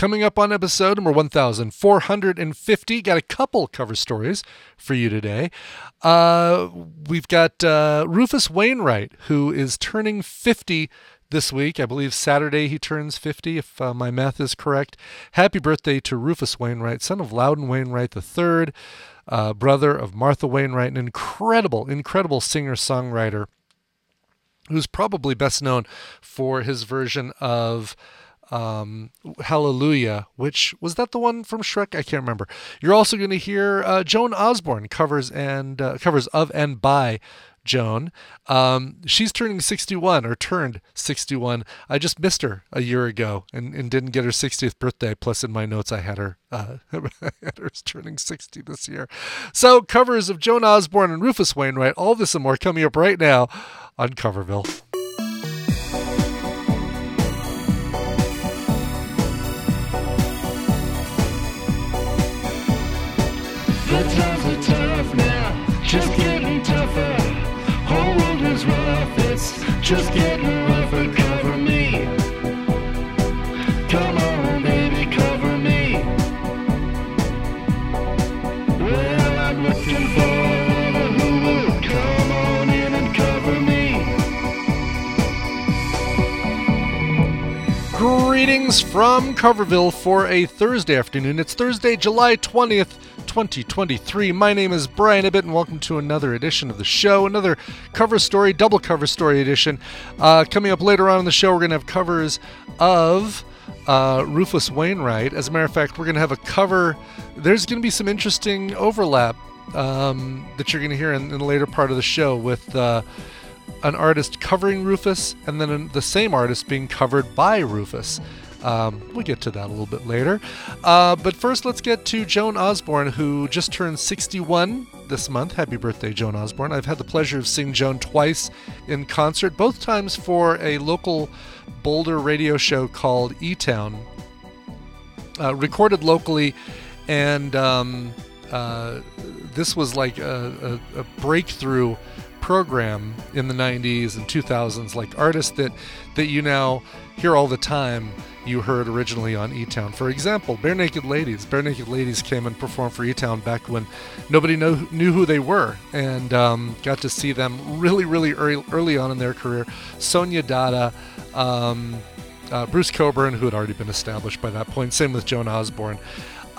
Coming up on episode number 1450, got a couple cover stories for you today. Uh, we've got uh, Rufus Wainwright, who is turning 50 this week. I believe Saturday he turns 50, if uh, my math is correct. Happy birthday to Rufus Wainwright, son of Loudon Wainwright III, uh, brother of Martha Wainwright, an incredible, incredible singer songwriter who's probably best known for his version of um, Hallelujah, which was that the one from Shrek? I can't remember. You're also going to hear uh, Joan Osborne covers and uh, covers of and by Joan. Um, she's turning 61 or turned 61. I just missed her a year ago and, and didn't get her 60th birthday. Plus, in my notes, I had her uh, had her turning 60 this year. So, covers of Joan Osborne and Rufus Wainwright, all this and more coming up right now on Coverville. Just getting rougher. Cover me. Come on, baby, cover me. Well, I'm looking for a come on in and cover me. Greetings from Coverville for a Thursday afternoon. It's Thursday, July 20th, 2023. My name is Brian Ibbott, and welcome to another edition of the show, another cover story, double cover story edition. Uh, coming up later on in the show, we're going to have covers of uh, Rufus Wainwright. As a matter of fact, we're going to have a cover. There's going to be some interesting overlap um, that you're going to hear in, in the later part of the show with. Uh, an artist covering Rufus, and then the same artist being covered by Rufus. Um, we'll get to that a little bit later. Uh, but first, let's get to Joan Osborne, who just turned 61 this month. Happy birthday, Joan Osborne. I've had the pleasure of seeing Joan twice in concert, both times for a local Boulder radio show called E Town, uh, recorded locally, and um, uh, this was like a, a, a breakthrough program in the 90s and 2000s like artists that that you now hear all the time you heard originally on E-Town. For example, Barenaked Ladies. Barenaked Ladies came and performed for E-Town back when nobody know, knew who they were, and um, got to see them really, really early, early on in their career. Sonia Dada, um, uh, Bruce Cockburn, who had already been established by that point. Same with Joan Osborne.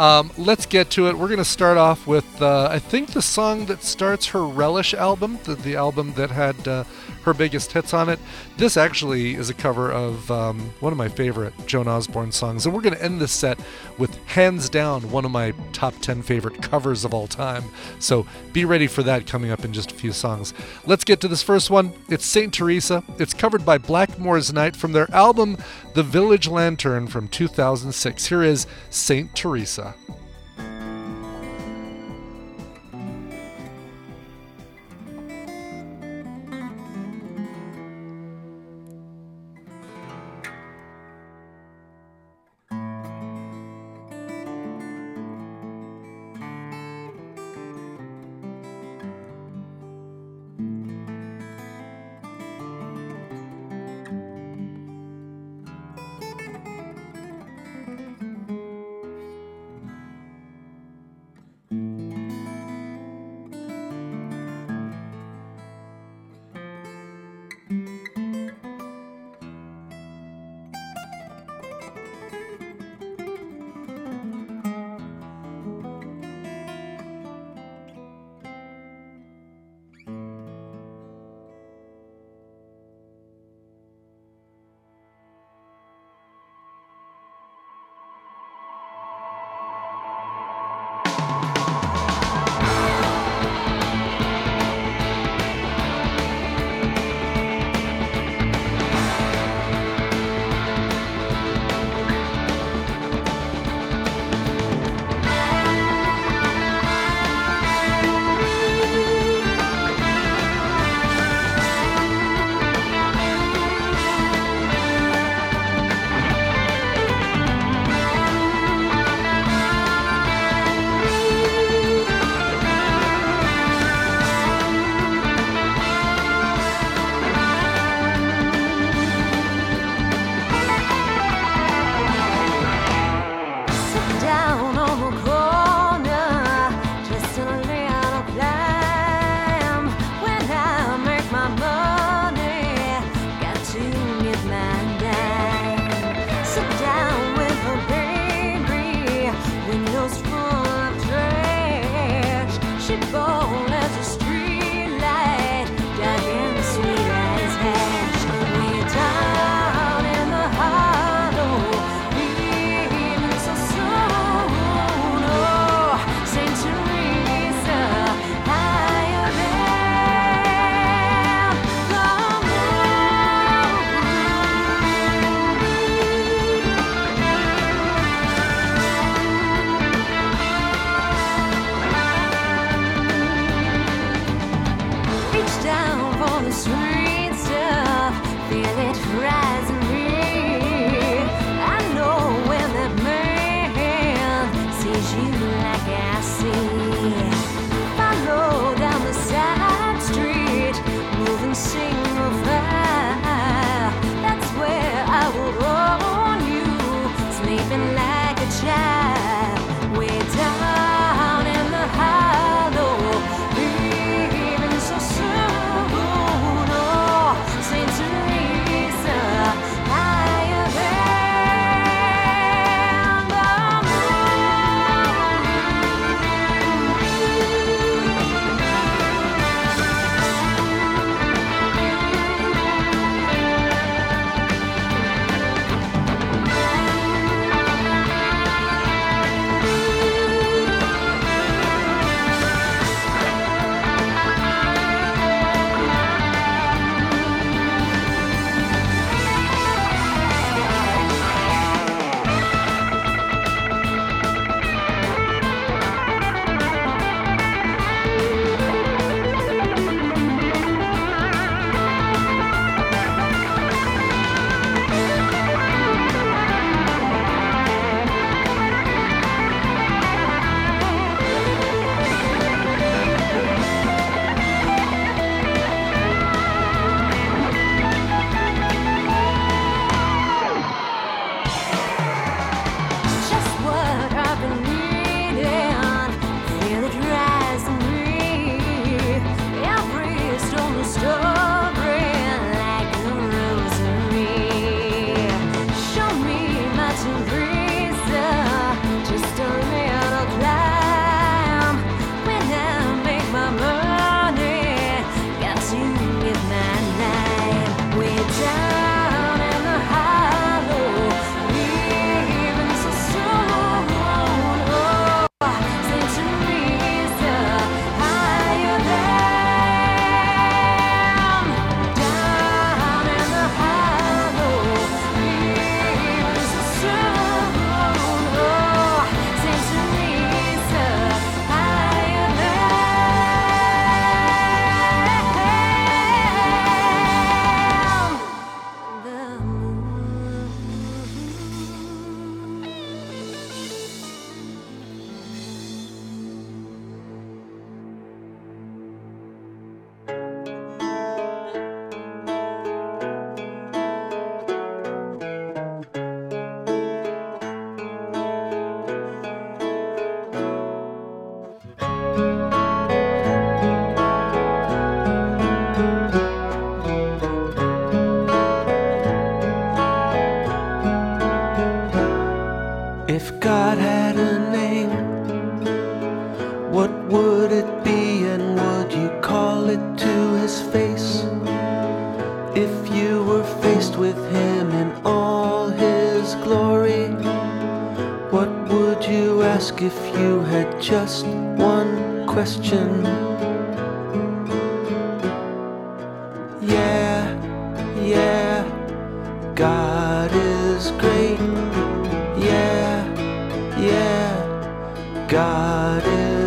Um, let's get to it. We're going to start off with, uh, I think, the song that starts her Relish album, the, the album that had uh, her biggest hits on it. This actually is a cover of um, one of my favorite Joan Osborne songs. And we're going to end this set with hands down one of my top 10 favorite covers of all time. So be ready for that coming up in just a few songs. Let's get to this first one. It's St. Teresa. It's covered by Blackmore's Night from their album The Village Lanterne from 2006. Here is St. Teresa. 감사합니다.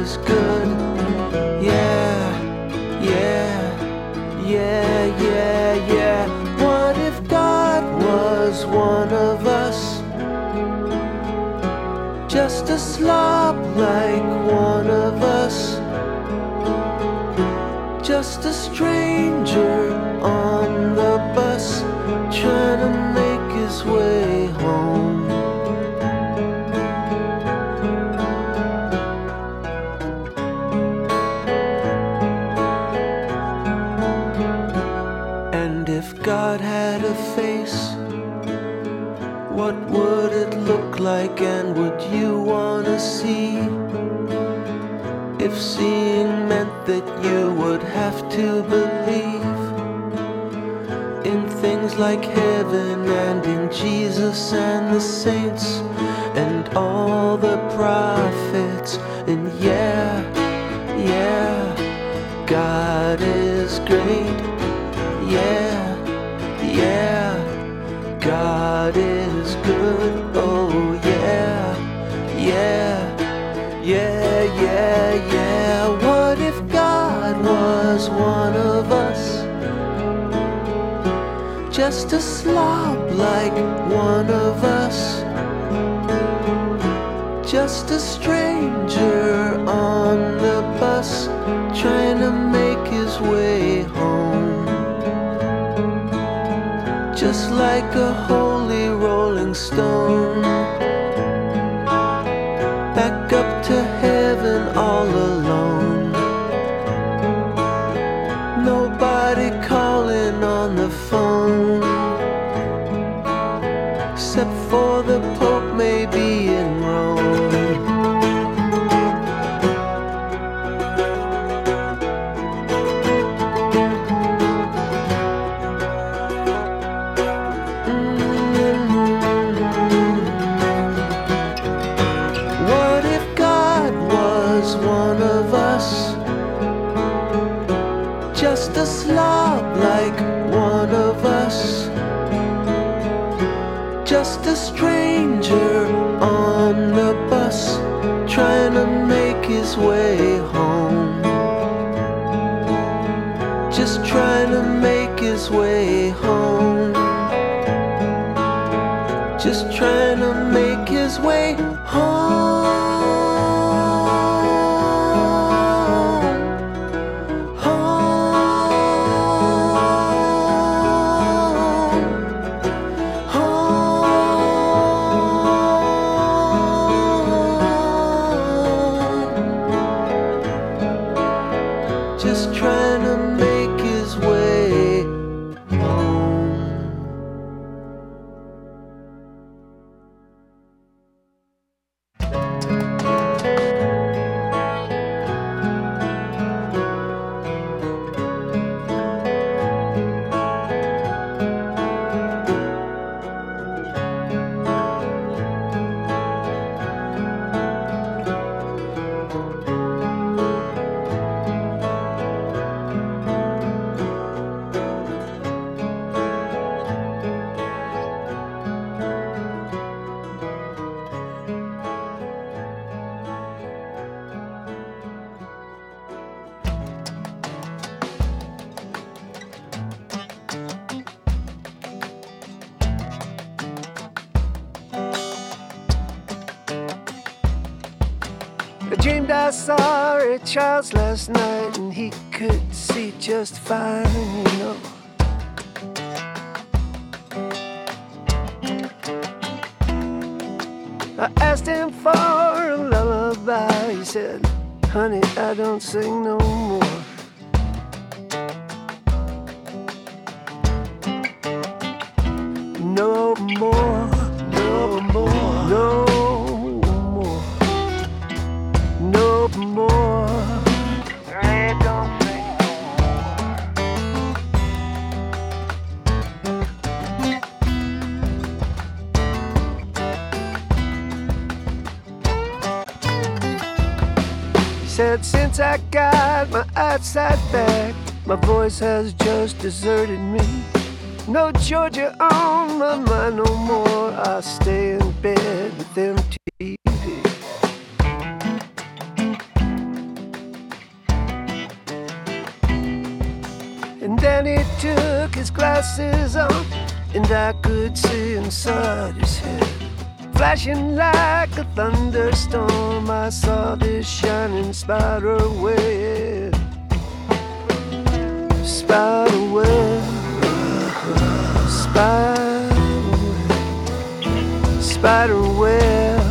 Is good. Yeah, yeah, yeah, yeah, yeah. What if God was one of us? Just a slob like seeing meant that you would have to believe in things like heaven and in Jesus and the saints and all the prophets, and yeah, yeah, God is great. Yeah, yeah, God is good. Oh, yeah, yeah, yeah, yeah, yeah. One of us? Just a slob like one of us. Just a stranger on the bus trying to make his way home just like a holy rolling stone. For the Pope, may be in Rome. I saw Ray Charles last night and he could see just fine, you know. I asked him for a lullaby. He said, Honey, I don't sing no more. Voice has just deserted me. No Georgia on my mind no more. I stay in bed with MTV. And then he took his glasses off, and I could see inside his head. Flashing like a thunderstorm, I saw this shining spider web. Spider web, spider spider web.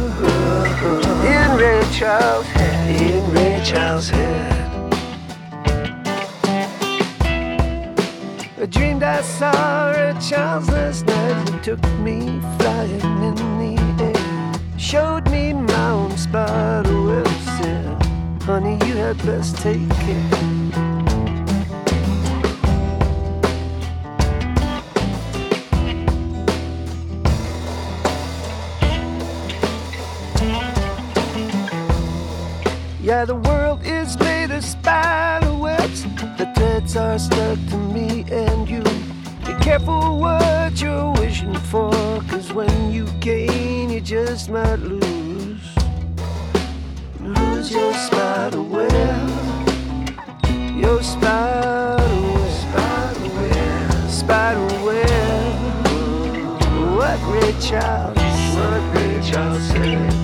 In Ray Charles' head, in Ray Charles' head. I dreamed I saw a Charles last night who took me flying in the air. Showed me my own spider web, said, Honey, you had best take care. Yeah, the world is made of spider webs. The threads are stuck to me and you. Be careful what you're wishing for, cause when you gain, you just might lose. Lose your spider web. Your spider web. Spider web. What Ray Charles, what said.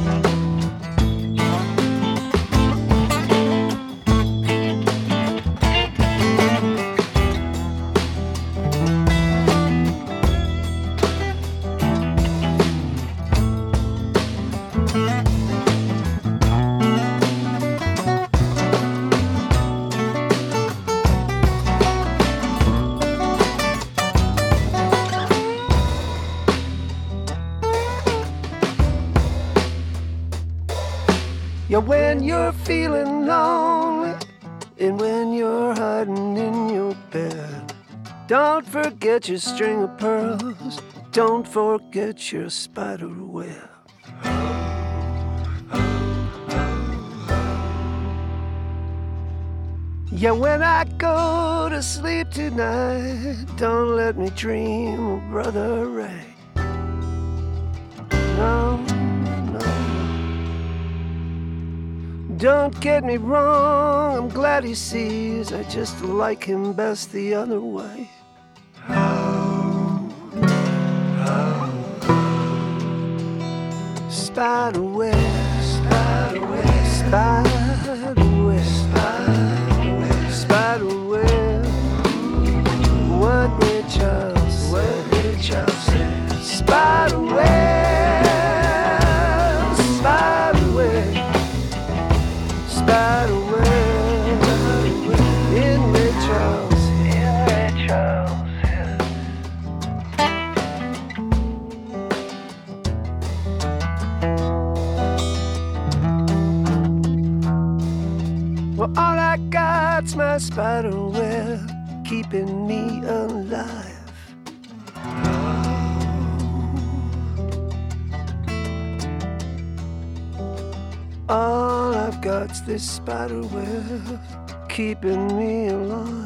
Forget your string of pearls. Don't forget your spider web. Yeah, when I go to sleep tonight, don't let me dream of Brother Ray. No, no. Don't get me wrong, I'm glad he sees. I just like him best the other way. Spider web, spider web, spider this spider web keeping me alive.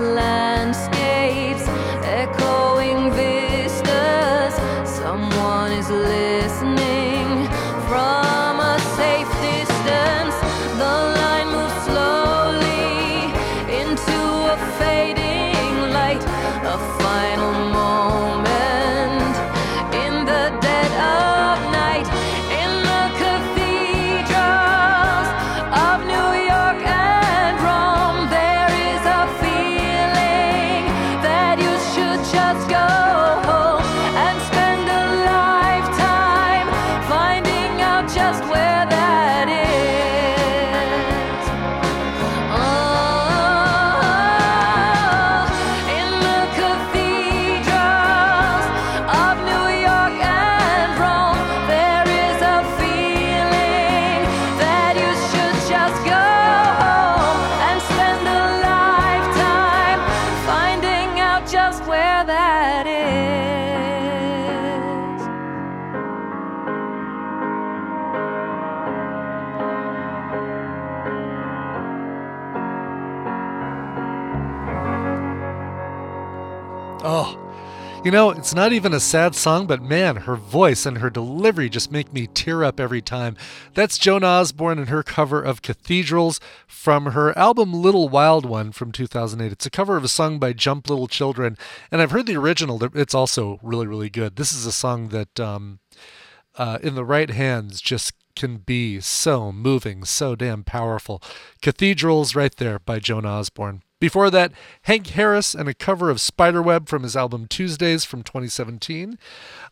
Landscapes, echoing vistas. Someone is listening you know, it's not even a sad song, but man, her voice and her delivery just make me tear up every time. That's Joan Osborne and her cover of Cathedrals from her album Little Wild One from 2008. It's a cover of a song by Jump Little Children, and I've heard the original. It's also really, really good. This is a song that, um, uh, in the right hands, just can be so moving, so damn powerful. Cathedrals, right there by Joan Osborne. Before that, Hank Harris and a cover of Spiderweb from his album Tuesdays from 2017.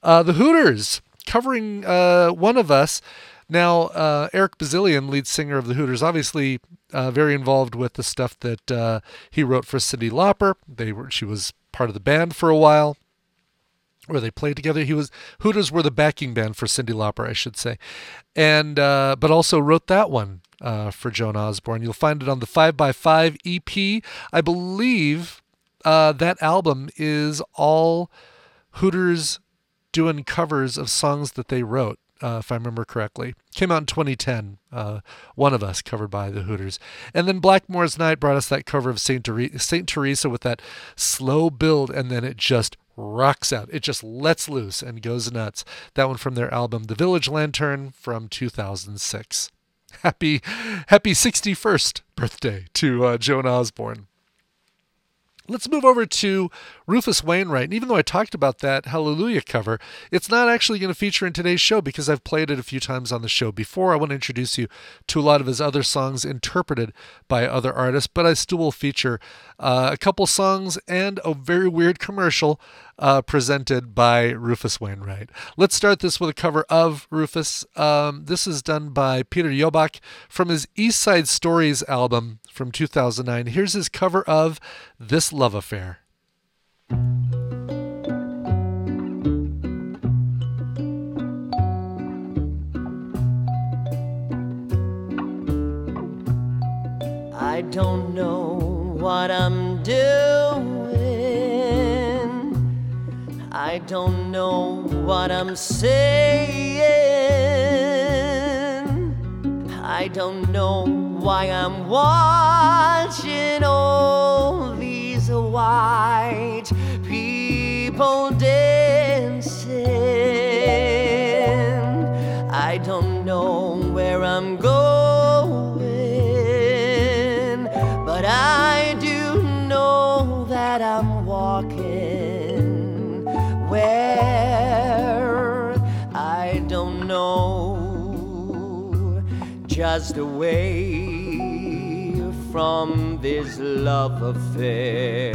Uh, the Hooters covering uh, One of Us. Now, uh, Eric Bazilian, lead singer of the Hooters, obviously uh, very involved with the stuff that uh, he wrote for Cyndi Lauper. They were, she was part of the band for a while where they played together. He was Hooters were the backing band for Cyndi Lauper, I should say, and uh, but also wrote that one uh, for Joan Osborne. You'll find it on the Five by Five EP. I believe uh, that album is all Hooters doing covers of songs that they wrote. Uh, if I remember correctly, came out in 2010. Uh, one of us covered by the Hooters, and then Blackmore's Night brought us that cover of Saint Tere- Saint Teresa with that slow build, and then it just rocks out. It just lets loose and goes nuts. That one from their album The Village Lanterne from 2006. Happy, happy 61st birthday to uh, Joan Osborne. Let's move over to Rufus Wainwright. And even though I talked about that Hallelujah cover, it's not actually going to feature in today's show because I've played it a few times on the show before. I want to introduce you to a lot of his other songs interpreted by other artists, but I still will feature uh, a couple songs and a very weird commercial uh, presented by Rufus Wainwright. Let's start this with a cover of Rufus. Um, this is done by Peter Jöback from his East Side Stories album from 2009. Here's his cover of This Love Affair. I don't know what I'm doing. I don't know what I'm saying. I don't know why I'm watching all these white people dancing. I don't know where I'm going, just away from this love affair.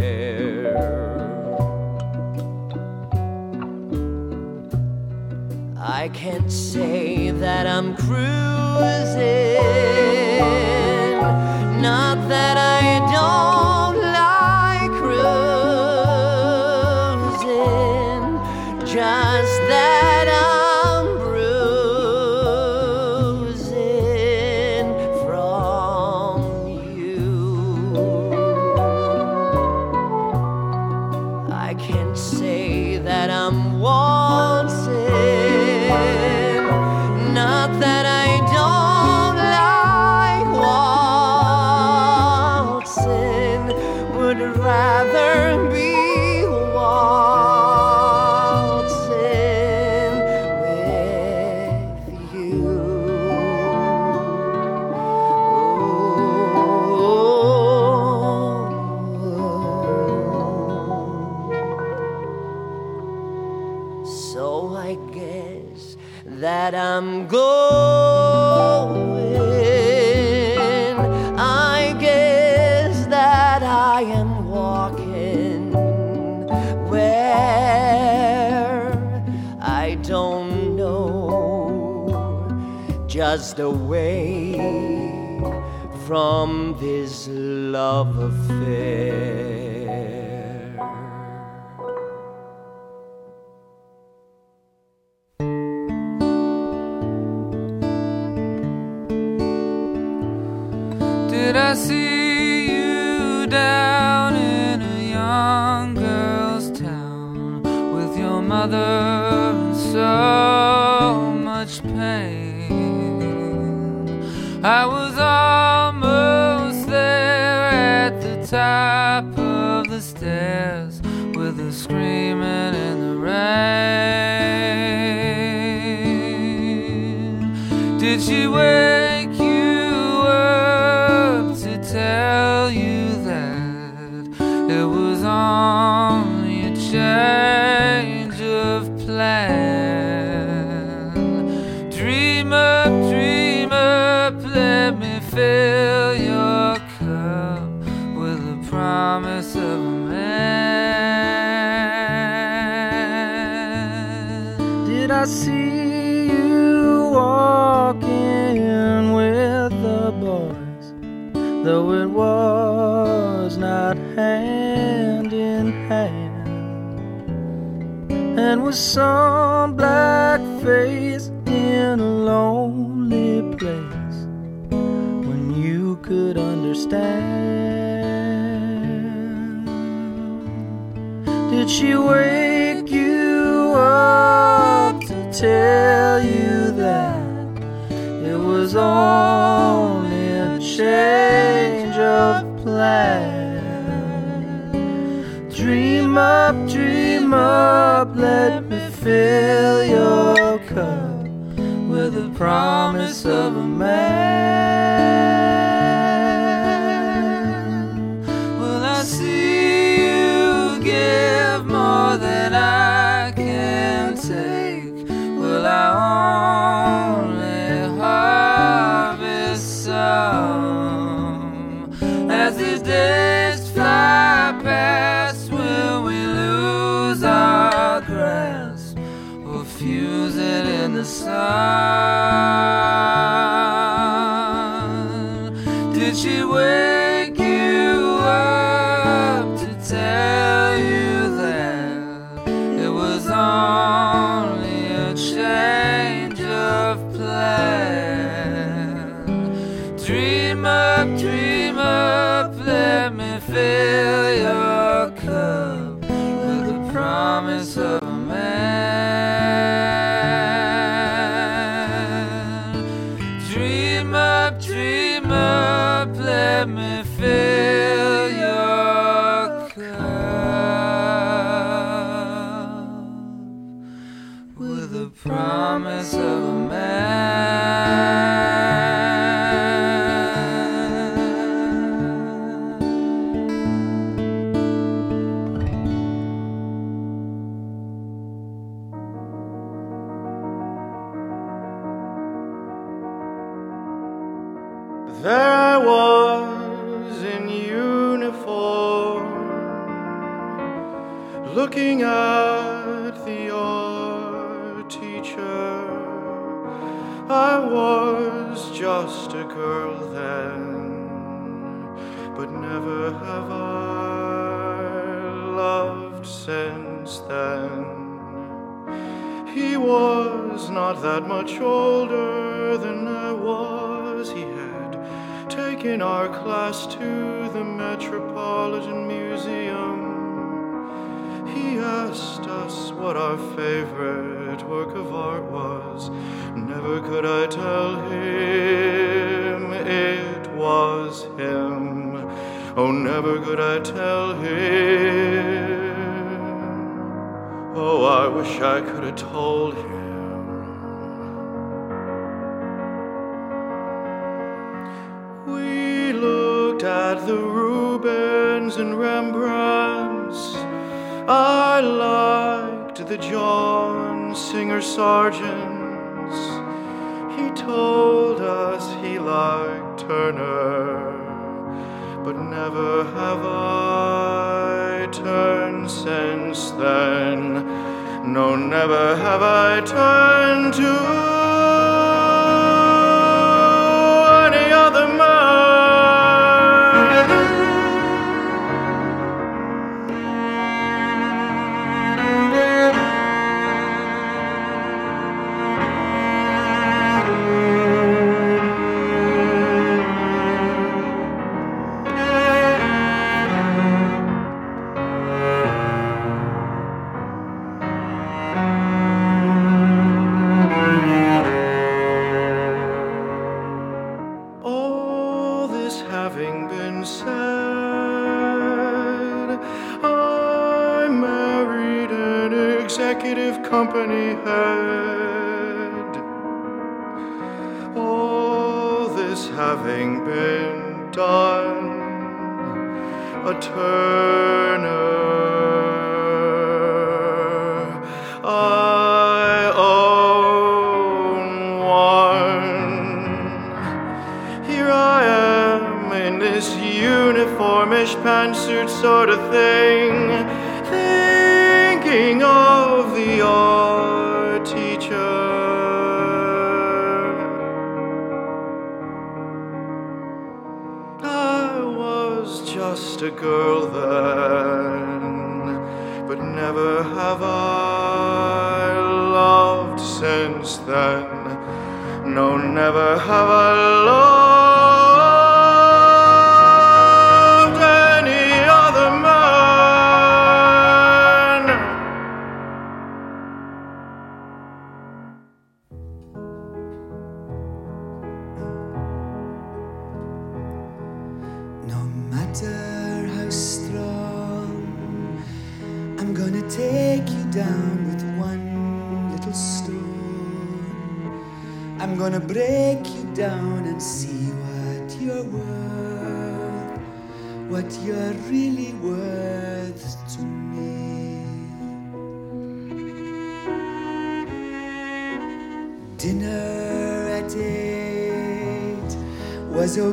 I can't say that I'm cruising, not that I don't away from this love affair. Did I see you down in a young girl's town with your mother in so I was almost there at the top of the stairs with her screaming in the rain. Did she wake with some black face in a lonely place when you could understand. Did she wake you up to tell you that it was only a change of plan? Dream up, dream up, let fill your cup with the promise of a man. Since then. He was not that much older than I was. He had taken our class to the Metropolitan Museum. He asked us what our favorite work of art was. Never could I tell him it was him. Oh, never could I tell him. Oh, I wish I could have told him. We looked at the Rubens and Rembrandts. I liked the John Singer Sargents. He told us he liked Turner, but never have I turned since then. No, never have I turned to a turner. I own one. Here I am in this uniformish pantsuit sort of thing, just a girl then, but never have I loved since then. No, never have I loved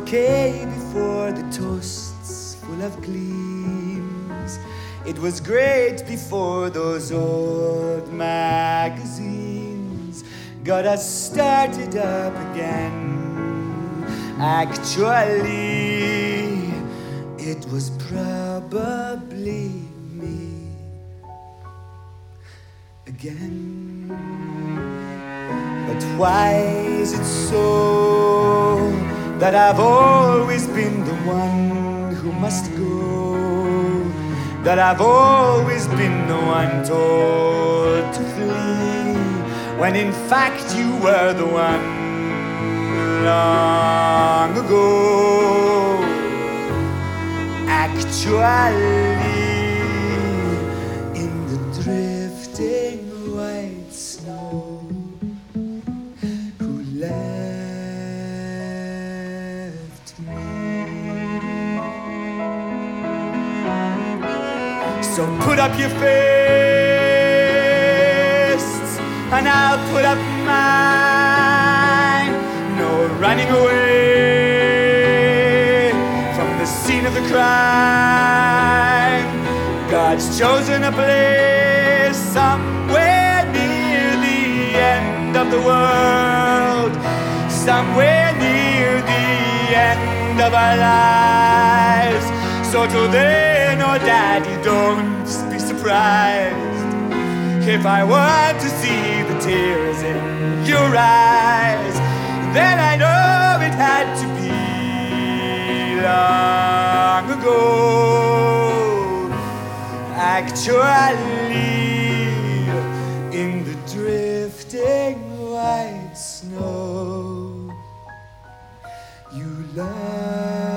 okay before the toasts full of gleams. It was great before those old magazines got us started up again. Actually, it was probably me again. But why is it so that I've always been the one who must go? That I've always been the one told to flee, when in fact you were the one long ago. Actually, put up your fists, and I'll put up mine. No running away from the scene of the crime. God's chosen a place somewhere near the end of the world, somewhere near the end of our lives. So till then, oh daddy, don't surprised if I were to see the tears in your eyes. Then I know it had to be long ago. Actually, in the drifting white snow, you loved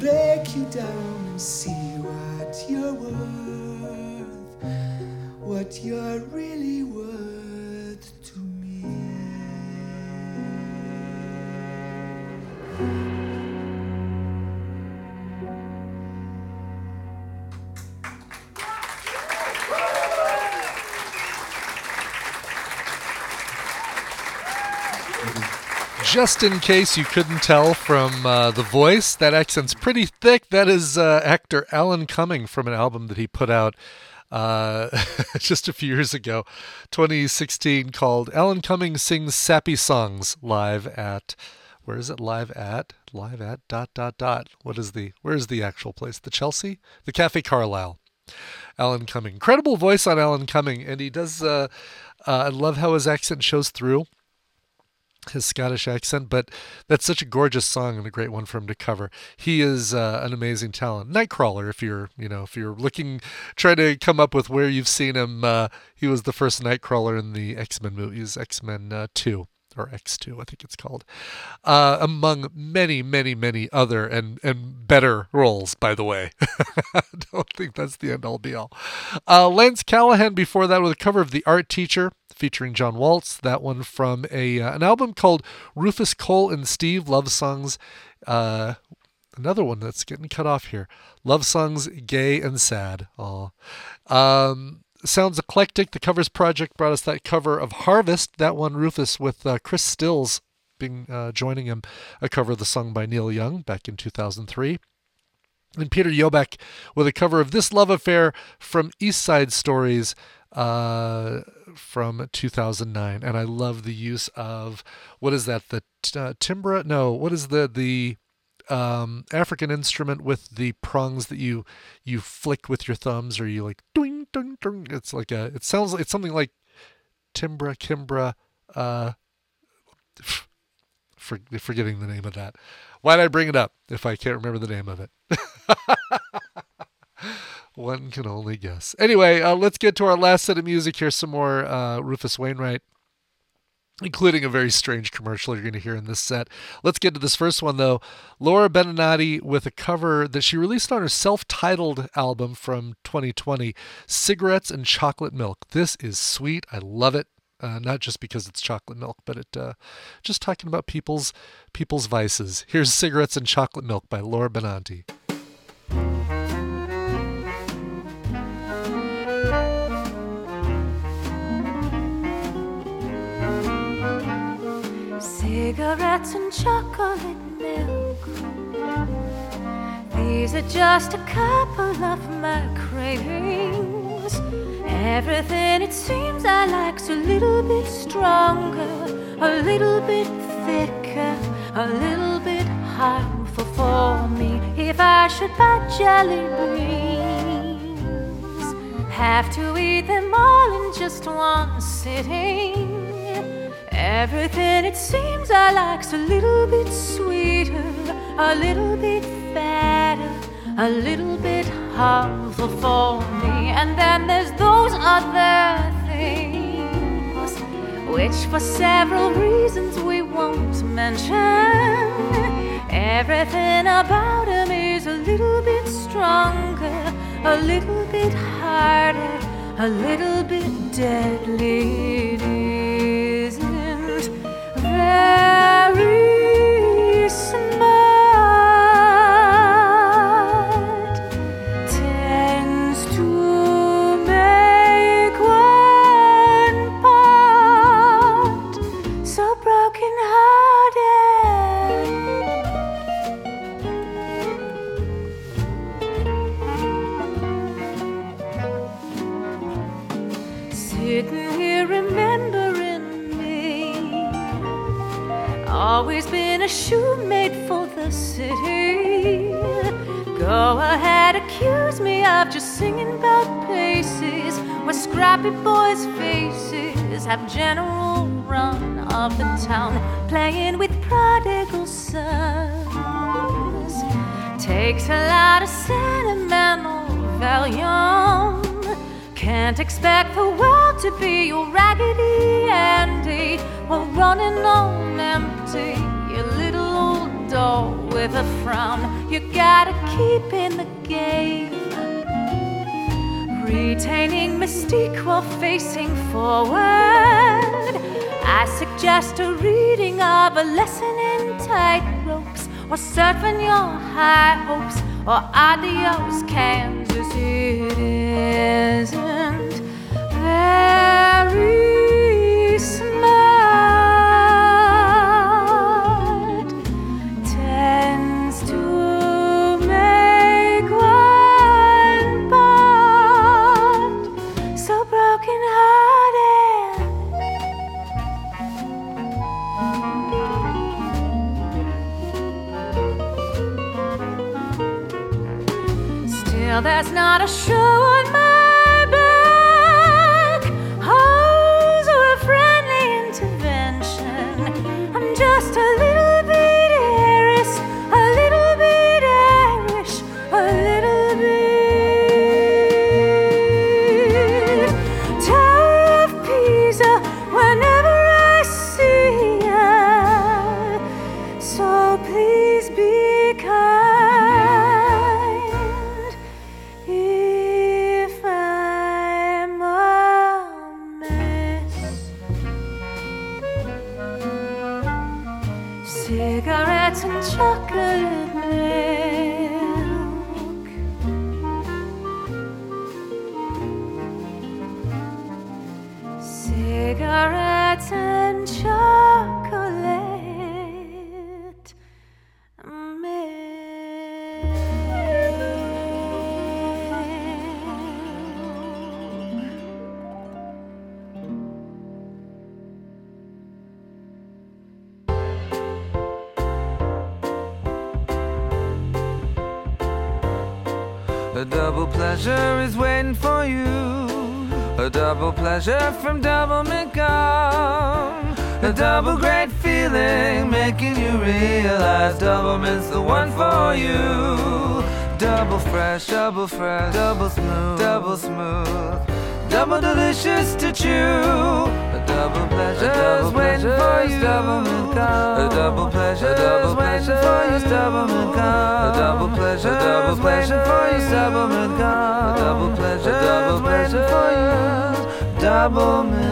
break you down and see what you're worth, what you're really worth Just in case you couldn't tell from uh, the voice, that accent's pretty thick. That is uh, actor Alan Cumming from an album that he put out uh, just a few years ago, 2016, called Alan Cumming Sings Sappy Songs live at. Where is it live at? Live at dot dot dot. What is the where is the actual place? The Chelsea? The Cafe Carlyle. Alan Cumming. Incredible voice on Alan Cumming, and he does. Uh, uh, I love how his accent shows through his Scottish accent, but that's such a gorgeous song and a great one for him to cover. He is uh, an amazing talent. Nightcrawler, if you're, you know, if you're looking, trying to come up with where you've seen him. Uh, he was the first Nightcrawler in the X Men movies, X Men uh, Two or X2, I think it's called, uh, among many, many, many other and, and better roles, by the way. I don't think that's the end all be all. Uh, Lance Callahan before that with a cover of The Art Teacher featuring John Waltz, that one from a uh, an album called Rufus Cole and Steve Love Songs. Uh, another one that's getting cut off here. Love songs, gay and sad. Aw. Um, sounds eclectic. The covers project brought us that cover of Harvest. That one, Rufus, with uh, Chris Stills being uh, joining him, a cover of the song by Neil Young back in 2003. And Peter Jöback with a cover of This Love Affair from East Side Stories uh, from 2009. And I love the use of, what is that? The uh, timbra? No, what is the, the, um, African instrument with the prongs that you you flick with your thumbs, or you like doing doing doing. It's like a. It sounds. like It's something like timbra, kimbra. Uh, for, forgetting the name of that. Why'd I bring it up if I can't remember the name of it? One can only guess. Anyway, uh, let's get to our last set of music. Here's some more uh, Rufus Wainwright including a very strange commercial you're going to hear in this set. Let's get to this first one, though. Laura Benanti with a cover that she released on her self titled album from 2020 Cigarettes and Chocolate Milk. This is sweet. I love it. Uh, not just because it's chocolate milk, but it uh, just talking about people's people's vices. Here's "Cigarettes and Chocolate Milk" by Laura Benanti. Cigarettes and chocolate milk. These are just a couple of my cravings. Everything it seems I like's a little bit stronger, a little bit thicker, a little bit harmful for me if I should buy jelly beans. Have to eat them all in just one sitting. Everything it seems I like's a little bit sweeter, a little bit fatter, a little bit harmful for me. And then there's those other things, which for several reasons we won't mention. Everything about him is a little bit stronger, a little bit harder, a little bit deadly. Very pleasure from Doublemint gum. A double great feeling making you realize Doublemint's the one for you. Double fresh, double fresh, double smooth, double smooth, double delicious to chew. A double pleasure is waiting for you. Doublemint gum. A double pleasure is waiting for you. Doublemint gum. A double pleasure is waiting for you. Doublemint gum. A double pleasure is waiting for you. Double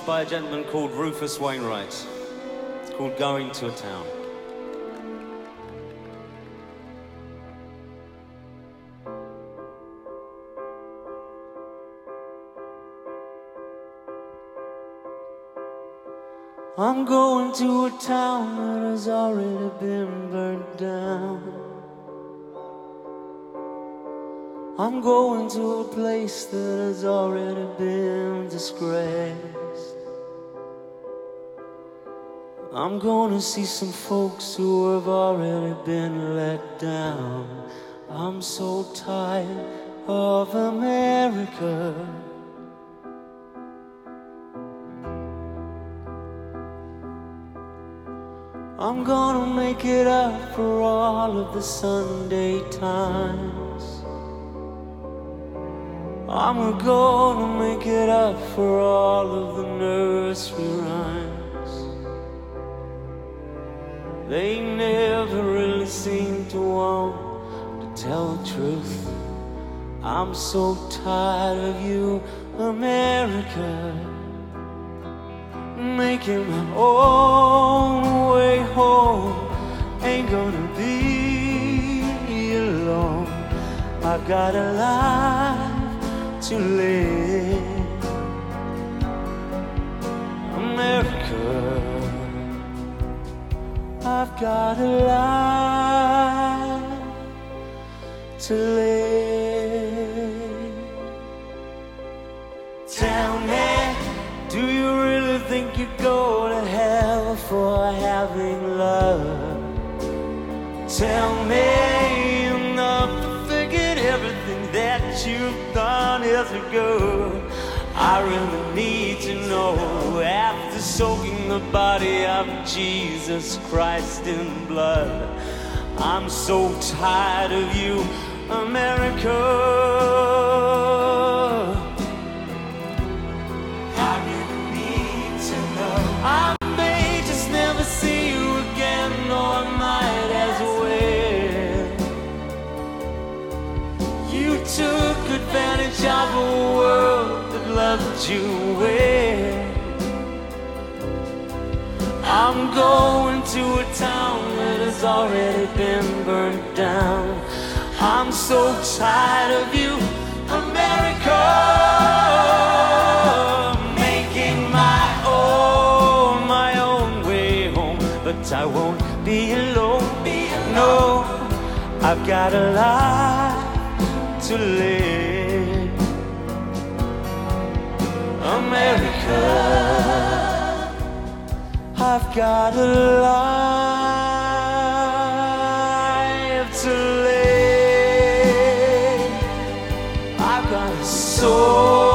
is by a gentleman called Rufus Wainwright. It's called Going to a Town. I'm going to a town that has already been burned down. I'm going to a place that has already been disgraced. I'm to see some folks who have already been let down. I'm so tired of America. I'm gonna make it up for all of the Sunday times. I'm gonna make it up for all of the nursery rhymes. They never really seem to want to tell the truth. I'm so tired of you, America making my own way home. Ain't gonna be alone. I've got a life to live. Got a life to live. Tell me, do you really think you go to hell for having love? Tell me you're not forget everything that you've done years ago. I really need to know after soaking the body of Jesus Christ in blood. I'm so tired of you, America. Really need to know. I may just never see you again, or I might as well. You took advantage of a world that loved you I'm going to a town that has already been burned down. I'm so tired of you, America. Making my own, my own way home. But I won't be alone. No, I've got a life to live. America, I've got a life to live. I've got a soul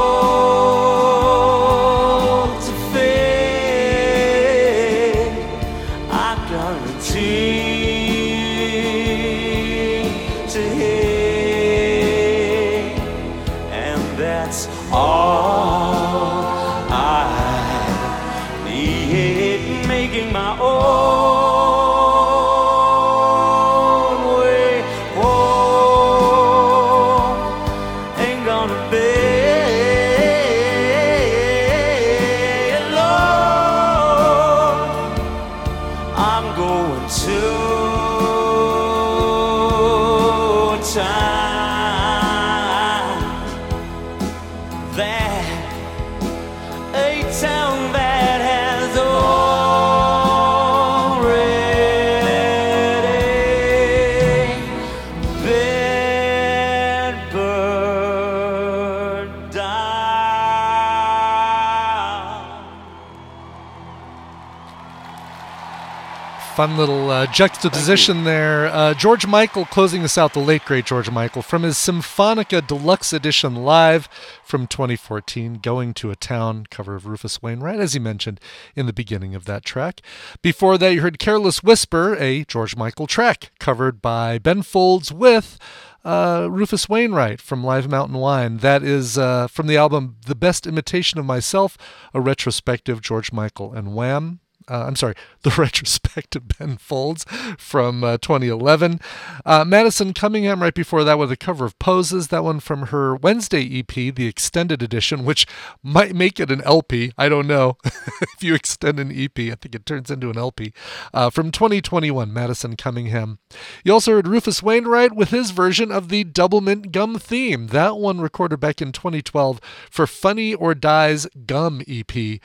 Fun little uh, juxtaposition there. Uh, George Michael closing us out, the late great George Michael, from his Symphonica Deluxe Edition live from 2014, Going to a Town, cover of Rufus Wainwright, as he mentioned in the beginning of that track. Before that, you heard Careless Whisper, a George Michael track, covered by Ben Folds with uh, Rufus Wainwright from Live Mountain Wine. That is uh, from the album The Best Imitation of Myself, a retrospective George Michael and Wham. Uh, I'm sorry, the retrospective Ben Folds from uh, 2011. Uh, Madison Cunningham right before that with a cover of Poses, that one from her Wednesday EP, the extended edition, which might make it an LP. I don't know. if you extend an EP, I think it turns into an LP. Uh, from 2021, Madison Cunningham. You also heard Rufus Wainwright with his version of the Double Mint Gum theme. That one recorded back in 2012 for Funny or Die's Gum EP.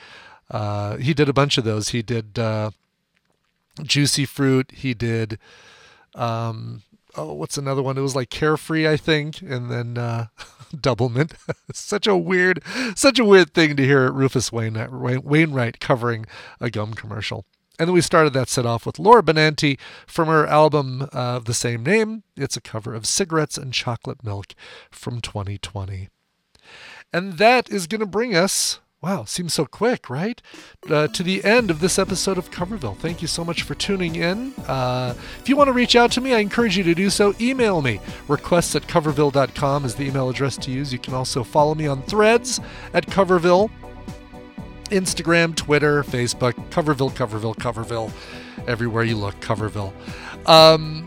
Uh, he did a bunch of those. He did uh, Juicy Fruit. He did, um, oh, what's another one? It was like Carefree, I think, and then uh, Double Mint. such a weird, such a weird thing to hear Rufus Wainwright, Wainwright covering a gum commercial. And then we started that set off with Laura Benanti from her album uh, of the same name. It's a cover of Cigarettes and Chocolate Milk from 2020. And that is going to bring us Wow, seems so quick, right? Uh, to the end of this episode of Coverville. Thank you so much for tuning in. Uh, if you want to reach out to me, I encourage you to do so. Email me. Requests at coverville.com is the email address to use. You can also follow me on threads at Coverville, Instagram, Twitter, Facebook, Coverville, Coverville, Coverville. Everywhere you look, Coverville. Um,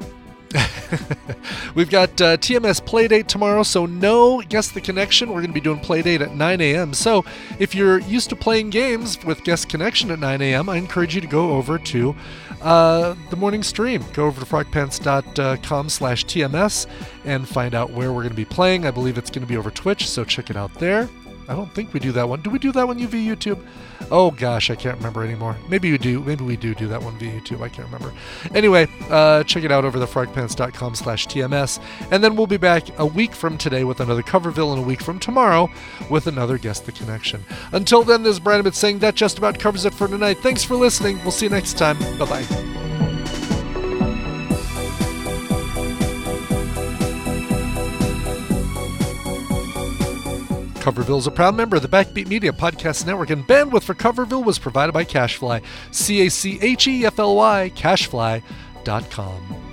We've got uh, TMS Playdate tomorrow, so no Guess the Connection. We're going to be doing Playdate at 9 a.m. So if you're used to playing games with Guest Connection at 9 a.m., I encourage you to go over to uh, the morning stream. Go over to frogpants.com slash TMS and find out where we're going to be playing. I believe it's going to be over Twitch, so check it out there. I don't think we do that one. Do we do that one via YouTube? Oh gosh, I can't remember anymore. Maybe we do. Maybe we do do that one via YouTube. I can't remember. Anyway, uh, check it out over the frogpants.com slash TMS. And then we'll be back a week from today with another Coverville and a week from tomorrow with another Guess the Connection. Until then, this is Ibbott saying that just about covers it for tonight. Thanks for listening. We'll see you next time. Bye-bye. Coverville is a proud member of the Backbeat Media Podcast Network, and bandwidth for Coverville was provided by CacheFly. C A C H E F L Y, cachefly.com.